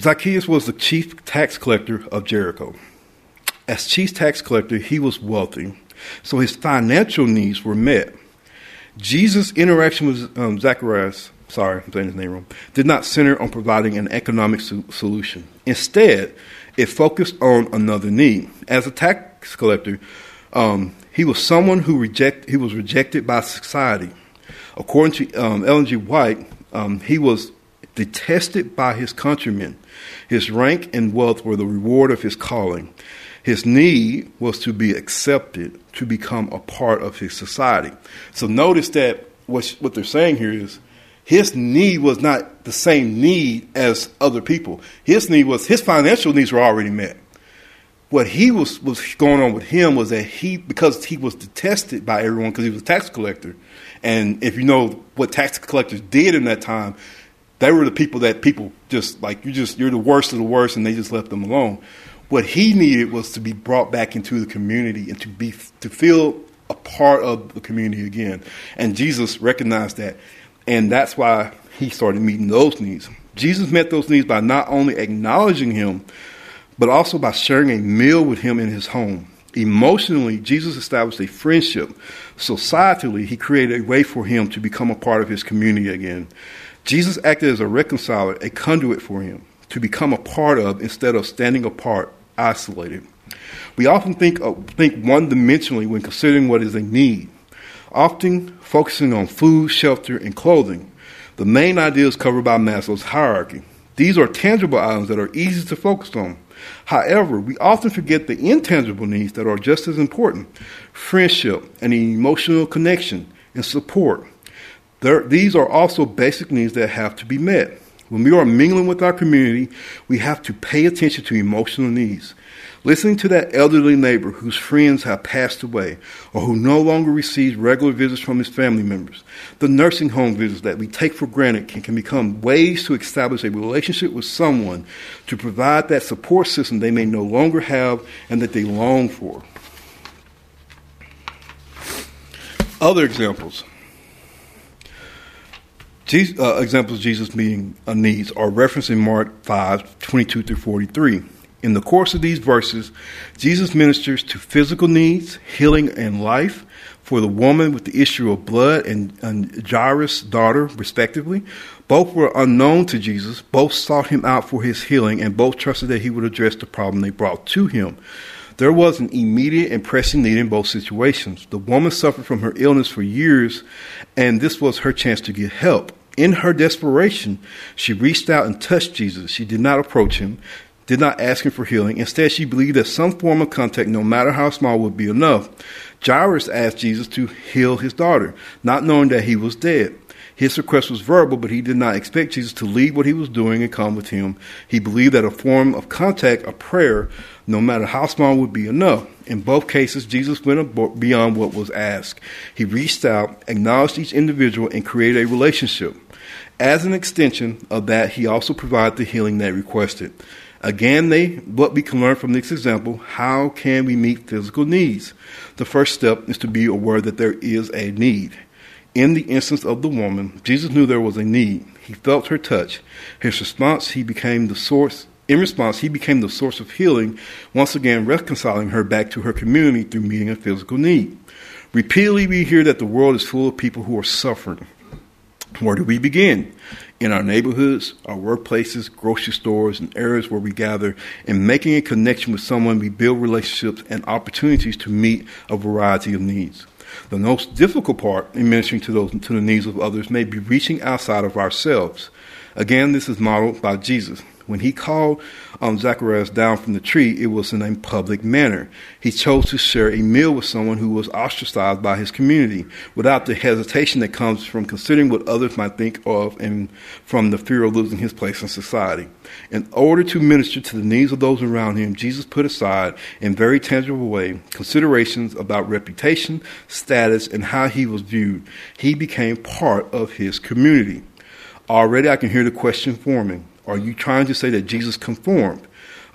Zacchaeus was the chief tax collector of Jericho. As chief tax collector, he was wealthy, so his financial needs were met. Jesus' interaction with um, Zacharias sorry, I'm saying his name wrong, did not center on providing an economic so- solution. Instead, it focused on another need. As a tax collector, um, he was someone who reject, he was rejected by society. According to um, Ellen G. White, um, he was detested by his countrymen. His rank and wealth were the reward of his calling. His need was to be accepted, to become a part of his society. So notice that what, what they're saying here is his need was not the same need as other people. His need was his financial needs were already met. What he was was going on with him was that he because he was detested by everyone because he was a tax collector, and if you know what tax collectors did in that time, they were the people that people just like you just you're the worst of the worst, and they just left them alone. What he needed was to be brought back into the community and to be to feel a part of the community again. And Jesus recognized that and that's why he started meeting those needs. Jesus met those needs by not only acknowledging him, but also by sharing a meal with him in his home. Emotionally, Jesus established a friendship. Societally, he created a way for him to become a part of his community again. Jesus acted as a reconciler, a conduit for him to become a part of instead of standing apart, isolated. We often think, of, think one dimensionally when considering what is a need, often focusing on food, shelter, and clothing. The main ideas covered by Maslow's hierarchy. These are tangible items that are easy to focus on. However, we often forget the intangible needs that are just as important friendship and emotional connection and support. There, these are also basic needs that have to be met. When we are mingling with our community, we have to pay attention to emotional needs. Listening to that elderly neighbor whose friends have passed away or who no longer receives regular visits from his family members. The nursing home visits that we take for granted can, can become ways to establish a relationship with someone to provide that support system they may no longer have and that they long for. Other examples. Jesus, uh, examples of Jesus meeting uh, needs are referenced in Mark 5, 22 through 43. In the course of these verses, Jesus ministers to physical needs, healing, and life for the woman with the issue of blood and, and Jairus' daughter, respectively. Both were unknown to Jesus. Both sought him out for his healing, and both trusted that he would address the problem they brought to him. There was an immediate and pressing need in both situations. The woman suffered from her illness for years, and this was her chance to get help. In her desperation, she reached out and touched Jesus. She did not approach him did not ask him for healing. Instead, she believed that some form of contact, no matter how small, would be enough. Jairus asked Jesus to heal his daughter, not knowing that he was dead. His request was verbal, but he did not expect Jesus to leave what he was doing and come with him. He believed that a form of contact, a prayer, no matter how small, would be enough. In both cases, Jesus went beyond what was asked. He reached out, acknowledged each individual, and created a relationship. As an extension of that, he also provided the healing they requested. Again, they what we can learn from this example, how can we meet physical needs? The first step is to be aware that there is a need. In the instance of the woman, Jesus knew there was a need. He felt her touch. His response, he became the source in response, he became the source of healing, once again reconciling her back to her community through meeting a physical need. Repeatedly, we hear that the world is full of people who are suffering. Where do we begin? In our neighborhoods, our workplaces, grocery stores, and areas where we gather. In making a connection with someone, we build relationships and opportunities to meet a variety of needs. The most difficult part in ministering to those to the needs of others may be reaching outside of ourselves. Again, this is modeled by Jesus. When he called um, Zacharias down from the tree, it was in a public manner. He chose to share a meal with someone who was ostracized by his community without the hesitation that comes from considering what others might think of and from the fear of losing his place in society. In order to minister to the needs of those around him, Jesus put aside, in very tangible way, considerations about reputation, status, and how he was viewed. He became part of his community. Already I can hear the question forming are you trying to say that Jesus conformed?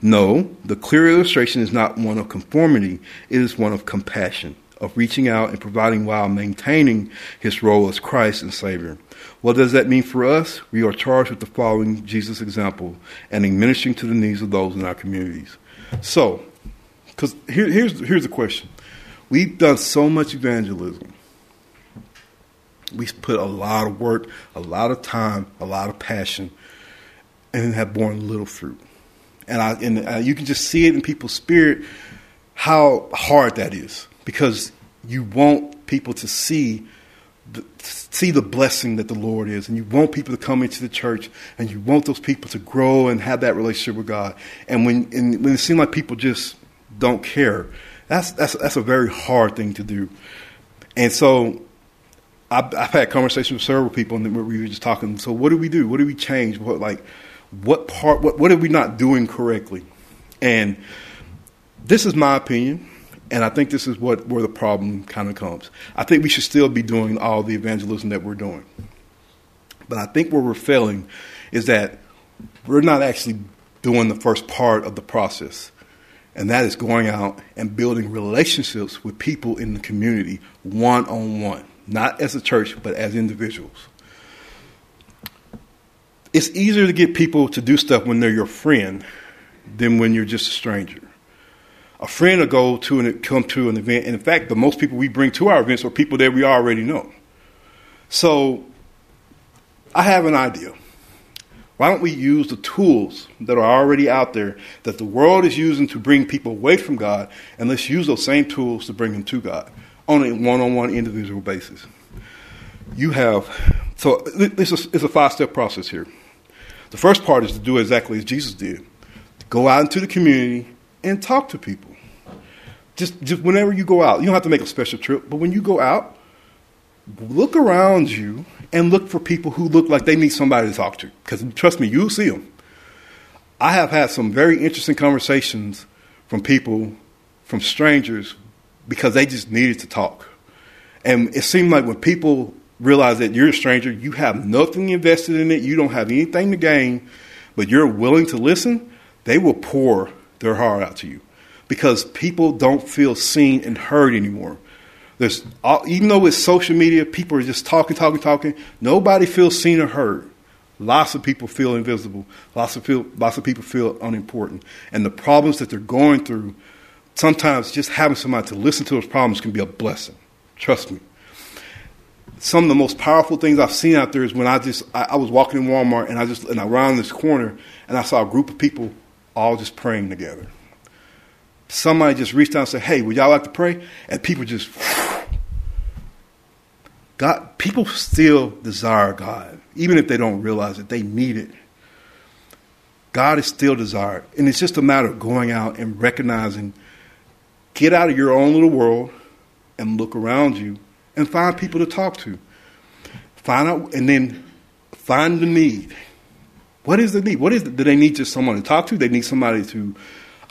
No, the clear illustration is not one of conformity, it is one of compassion, of reaching out and providing while maintaining his role as Christ and Savior. What does that mean for us? We are charged with the following Jesus example and in ministering to the needs of those in our communities. So, because here, here's, here's the question We've done so much evangelism. We put a lot of work, a lot of time, a lot of passion and have borne little fruit. And I and uh, you can just see it in people's spirit how hard that is because you want people to see the, see the blessing that the Lord is, and you want people to come into the church, and you want those people to grow and have that relationship with God. And when and when it seems like people just don't care, that's that's that's a very hard thing to do. And so I've, I've had conversations with several people, and we were just talking. So what do we do? What do we change? What like what part, what, what are we not doing correctly? And this is my opinion, and I think this is what where the problem kind of comes. I think we should still be doing all the evangelism that we're doing, but I think where we're failing is that we're not actually doing the first part of the process, and that is going out and building relationships with people in the community one on one, not as a church, but as individuals it's easier to get people to do stuff when they're your friend than when you're just a stranger. A friend will go to and come to an event, and in fact, the most people we bring to our events are people that we already know. So, I have an idea. Why don't we use the tools that are already out there that the world is using to bring people away from God, and let's use those same tools to bring them to God on a one-on-one individual basis. You have so this is it's a five-step process here. The first part is to do exactly as Jesus did: go out into the community and talk to people. Just, just whenever you go out, you don't have to make a special trip, but when you go out, look around you and look for people who look like they need somebody to talk to. Because trust me, you'll see them. I have had some very interesting conversations from people, from strangers, because they just needed to talk. And it seemed like when people realize that you're a stranger, you have nothing invested in it, you don't have anything to gain, but you're willing to listen, they will pour their heart out to you because people don't feel seen and heard anymore. There's even though it's social media, people are just talking, talking, talking. Nobody feels seen or heard. Lots of people feel invisible. Lots of feel, lots of people feel unimportant, and the problems that they're going through. Sometimes just having somebody to listen to those problems can be a blessing. Trust me. Some of the most powerful things I've seen out there is when I just I, I was walking in Walmart and I just and I around this corner and I saw a group of people all just praying together somebody just reached out and said, "Hey, would y'all like to pray?" And people just God. People still desire God, even if they don't realize it. They need it. God is still desired, and it's just a matter of going out and recognizing. Get out of your own little world and look around you and find people to talk to. Find out, and then find the need. What is the need? What is the, do they need just someone to talk to? They need somebody to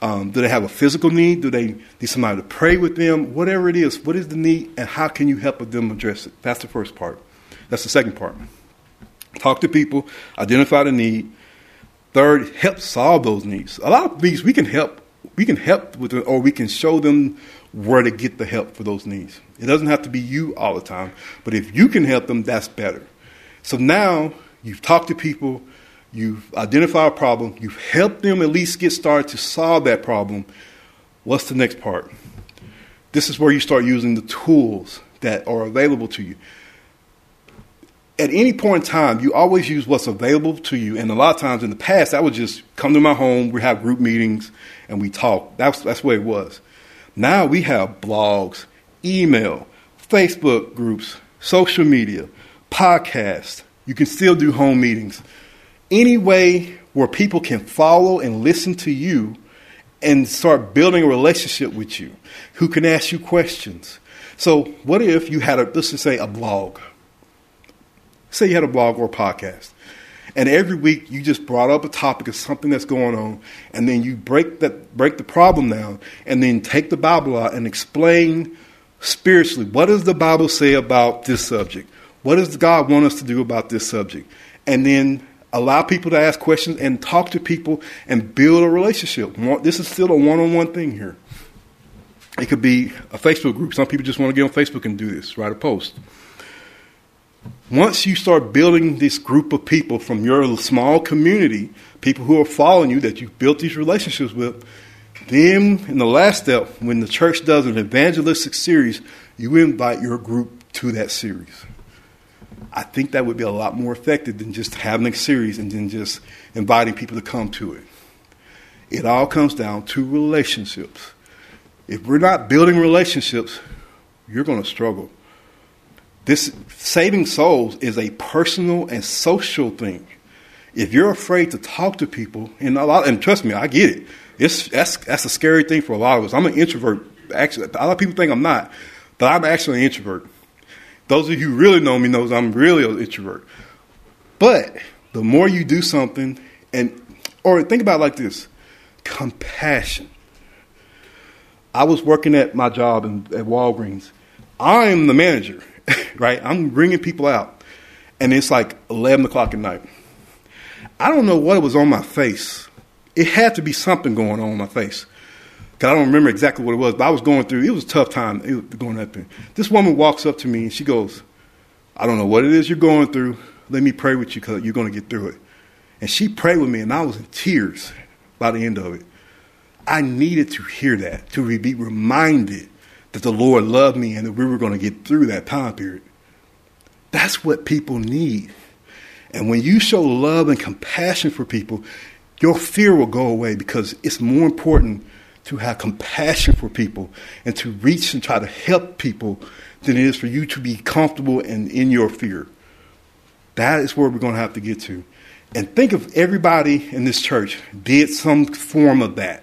um, do they have a physical need? Do they need somebody to pray with them? Whatever it is, what is the need and how can you help them address it? That's the first part. That's the second part. Talk to people, identify the need. Third, help solve those needs. A lot of these we can help. We can help with it, or we can show them where to get the help for those needs. It doesn't have to be you all the time, but if you can help them, that's better. So now you've talked to people, You've identified a problem. You've helped them at least get started to solve that problem. What's the next part? This is where you start using the tools that are available to you. At any point in time, you always use what's available to you. And a lot of times in the past, I would just come to my home, we have group meetings, and we talk. That's, that's way it was. Now we have blogs, email, Facebook groups, social media, podcasts. You can still do home meetings any way where people can follow and listen to you and start building a relationship with you, who can ask you questions. So, what if you had a, let's just say, a blog? Say you had a blog or a podcast, and every week you just brought up a topic of something that's going on, and then you break that break the problem down, and then take the Bible out and explain spiritually what does the Bible say about this subject? What does God want us to do about this subject? And then allow people to ask questions and talk to people and build a relationship. This is still a one on one thing here. It could be a Facebook group. Some people just want to get on Facebook and do this, write a post. Once you start building this group of people from your small community, people who are following you that you've built these relationships with, then in the last step, when the church does an evangelistic series, you invite your group to that series. I think that would be a lot more effective than just having a series and then just inviting people to come to it. It all comes down to relationships. If we're not building relationships, you're going to struggle. This saving souls is a personal and social thing. If you're afraid to talk to people, and a lot, and trust me, I get it. It's that's that's a scary thing for a lot of us. I'm an introvert. Actually, a lot of people think I'm not, but I'm actually an introvert. Those of you who really know me knows I'm really an introvert. But the more you do something, and or think about it like this, compassion. I was working at my job in, at Walgreens. I'm the manager, right? I'm bringing people out, and it's like 11 o'clock at night. I don't know what was on my face. It had to be something going on in my face. Cause I don't remember exactly what it was, but I was going through. It was a tough time was going up there. This woman walks up to me and she goes, "I don't know what it is you're going through. Let me pray with you because you're going to get through it." And she prayed with me, and I was in tears by the end of it. I needed to hear that, to be reminded that the Lord loved me and that we were going to get through that time period. That's what people need. And when you show love and compassion for people, your fear will go away because it's more important to have compassion for people and to reach and try to help people than it is for you to be comfortable and in your fear. That is where we're going to have to get to. And think of everybody in this church did some form of that,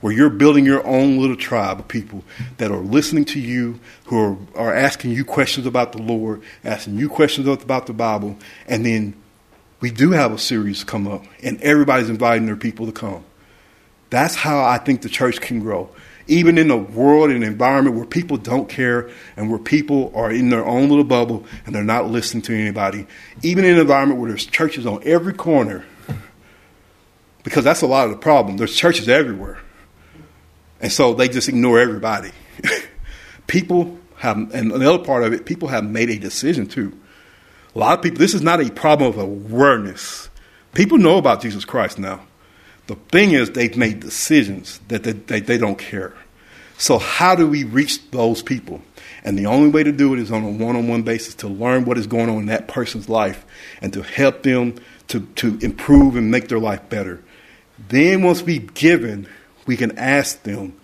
where you're building your own little tribe of people that are listening to you, who are, are asking you questions about the Lord, asking you questions about the Bible, and then we do have a series come up, and everybody's inviting their people to come. That's how I think the church can grow. Even in a world and environment where people don't care and where people are in their own little bubble and they're not listening to anybody, even in an environment where there's churches on every corner, because that's a lot of the problem. There's churches everywhere. And so they just ignore everybody. people have, and the other part of it, people have made a decision too. A lot of people, this is not a problem of awareness. People know about Jesus Christ now. The thing is, they've made decisions that they, they, they don't care. So, how do we reach those people? And the only way to do it is on a one on one basis to learn what is going on in that person's life and to help them to, to improve and make their life better. Then, once we've given, we can ask them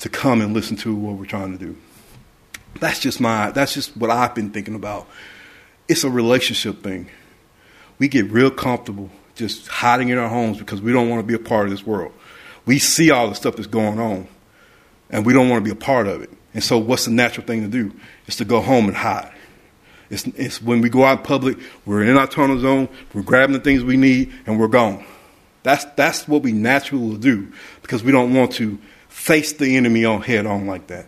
to come and listen to what we're trying to do. That's just my, that's just what I've been thinking about. It's a relationship thing. We get real comfortable just hiding in our homes because we don't want to be a part of this world. We see all the stuff that's going on, and we don't want to be a part of it. And so, what's the natural thing to do? Is to go home and hide. It's, it's when we go out in public, we're in our tunnel zone, we're grabbing the things we need, and we're gone. That's, that's what we naturally do because we don't want to face the enemy on head on like that.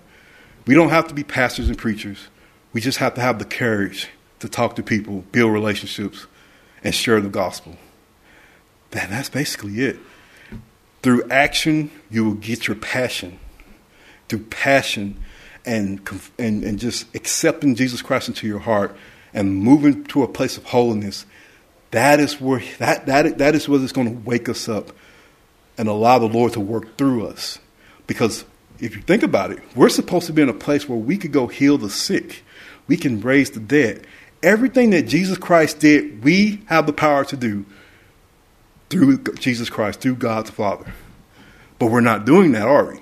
We don't have to be pastors and preachers. We just have to have the courage to talk to people, build relationships, and share the gospel. That, that's basically it. Through action, you will get your passion. Through passion and, and, and just accepting Jesus Christ into your heart and moving to a place of holiness, that is where that, that, that is what is going to wake us up and allow the Lord to work through us. Because if you think about it, we're supposed to be in a place where we could go heal the sick, we can raise the dead. Everything that Jesus Christ did, we have the power to do through Jesus Christ, through God the Father. But we're not doing that, are we?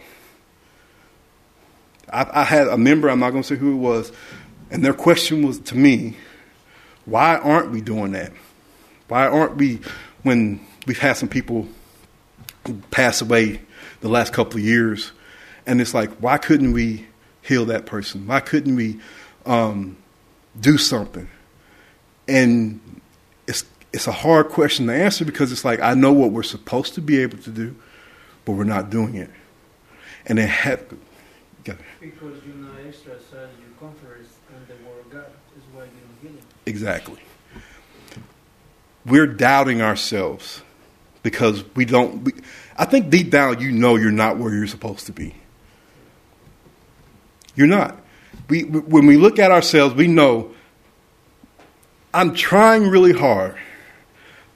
I, I had a member, I'm not going to say who it was, and their question was to me, why aren't we doing that? Why aren't we, when we've had some people pass away the last couple of years, and it's like, why couldn't we heal that person? Why couldn't we um, do something? And it's it's a hard question to answer because it's like I know what we're supposed to be able to do, but we're not doing it. And it had because you not exercise your confidence in the word of God is why you don't get it. Exactly. We're doubting ourselves because we don't. We, I think deep down you know you're not where you're supposed to be. You're not. We, when we look at ourselves, we know I'm trying really hard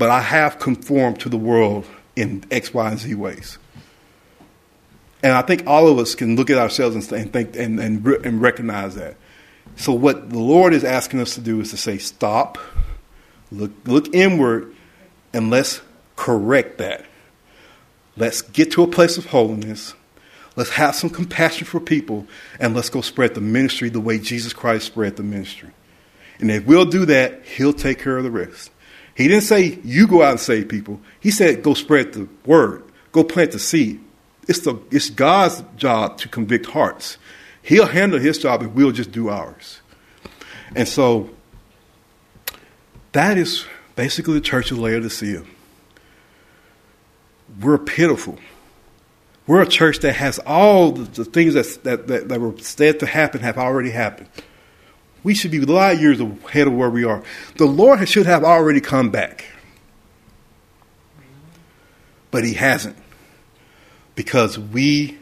but I have conformed to the world in X, Y, and Z ways. And I think all of us can look at ourselves and, think and, and, and recognize that. So what the Lord is asking us to do is to say, stop, look, look inward, and let's correct that. Let's get to a place of holiness. Let's have some compassion for people, and let's go spread the ministry the way Jesus Christ spread the ministry. And if we'll do that, He'll take care of the rest. He didn't say you go out and save people. He said go spread the word, go plant the seed. It's the it's God's job to convict hearts. He'll handle his job and we'll just do ours. And so that is basically the church of Laodicea. We're pitiful. We're a church that has all the, things that, that, that, that were said to happen have already happened. We should be light years ahead of where we are. The Lord should have already come back. But he hasn't. Because we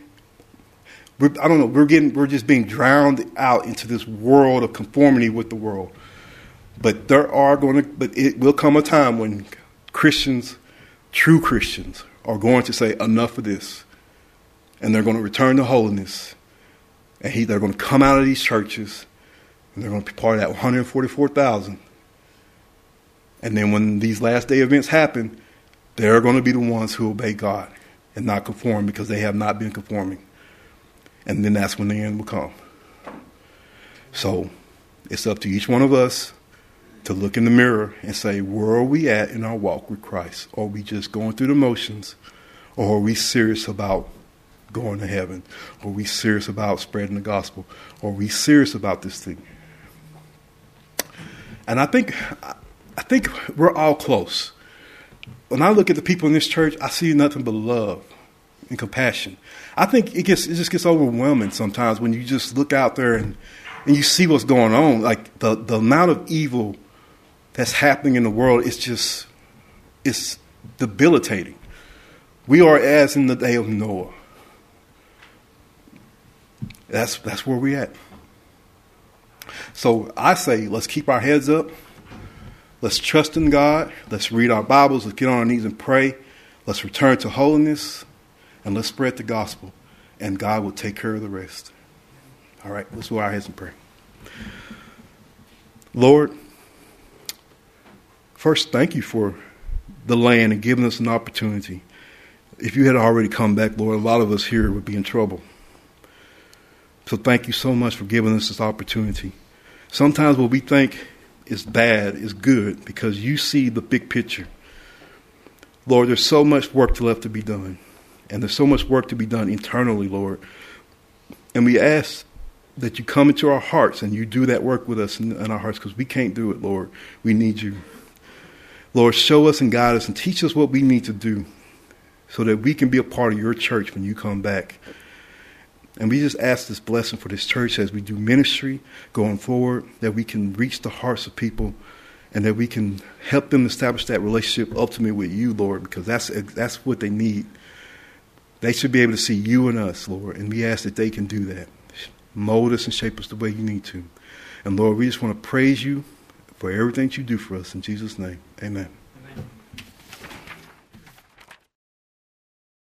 I don't know, we're getting we're just being drowned out into this world of conformity with the world. But there are going to but it will come a time when Christians, true Christians, are going to say enough of this. and they're going to return to holiness. And he, they're going to come out of these churches, and they're going to be part of that 144,000. And then when these last day events happen, they're going to be the ones who obey God and not conform because they have not been conforming. And then that's when the end will come. So it's up to each one of us to look in the mirror and say, where are we at in our walk with Christ? Are we just going through the motions? Or are we serious about going to heaven? Are we serious about spreading the gospel? Are we serious about this thing? And I think, I think we're all close. When I look at the people in this church, I see nothing but love and compassion. I think it gets it just gets overwhelming sometimes when you just look out there and, and you see what's going on. Like the, the amount of evil that's happening in the world is just it's debilitating. We are as in the day of Noah. That's that's where we're at. So I say let's keep our heads up. Let's trust in God. Let's read our Bibles. Let's get on our knees and pray. Let's return to holiness and let's spread the gospel. And God will take care of the rest. All right, let's bow our heads and pray. Lord, first, thank you for the land and giving us an opportunity. If you had already come back, Lord, a lot of us here would be in trouble. So thank you so much for giving us this opportunity. Sometimes what we think is bad is good because you see the big picture. Lord, there's so much work left to be done. And there's so much work to be done internally, Lord. And we ask that you come into our hearts and you do that work with us in, in our hearts because we can't do it, Lord. We need you. Lord, show us and guide us and teach us what we need to do so that we can be a part of your church when you come back. And we just ask this blessing for this church as we do ministry going forward, that we can reach the hearts of people and that we can help them establish that relationship ultimately with you, Lord, because that's, that's what they need. They should be able to see you and us, Lord, and we ask that they can do that. Mold us and shape us the way you need to. And Lord, we just want to praise you for everything you do for us. In Jesus' name, amen.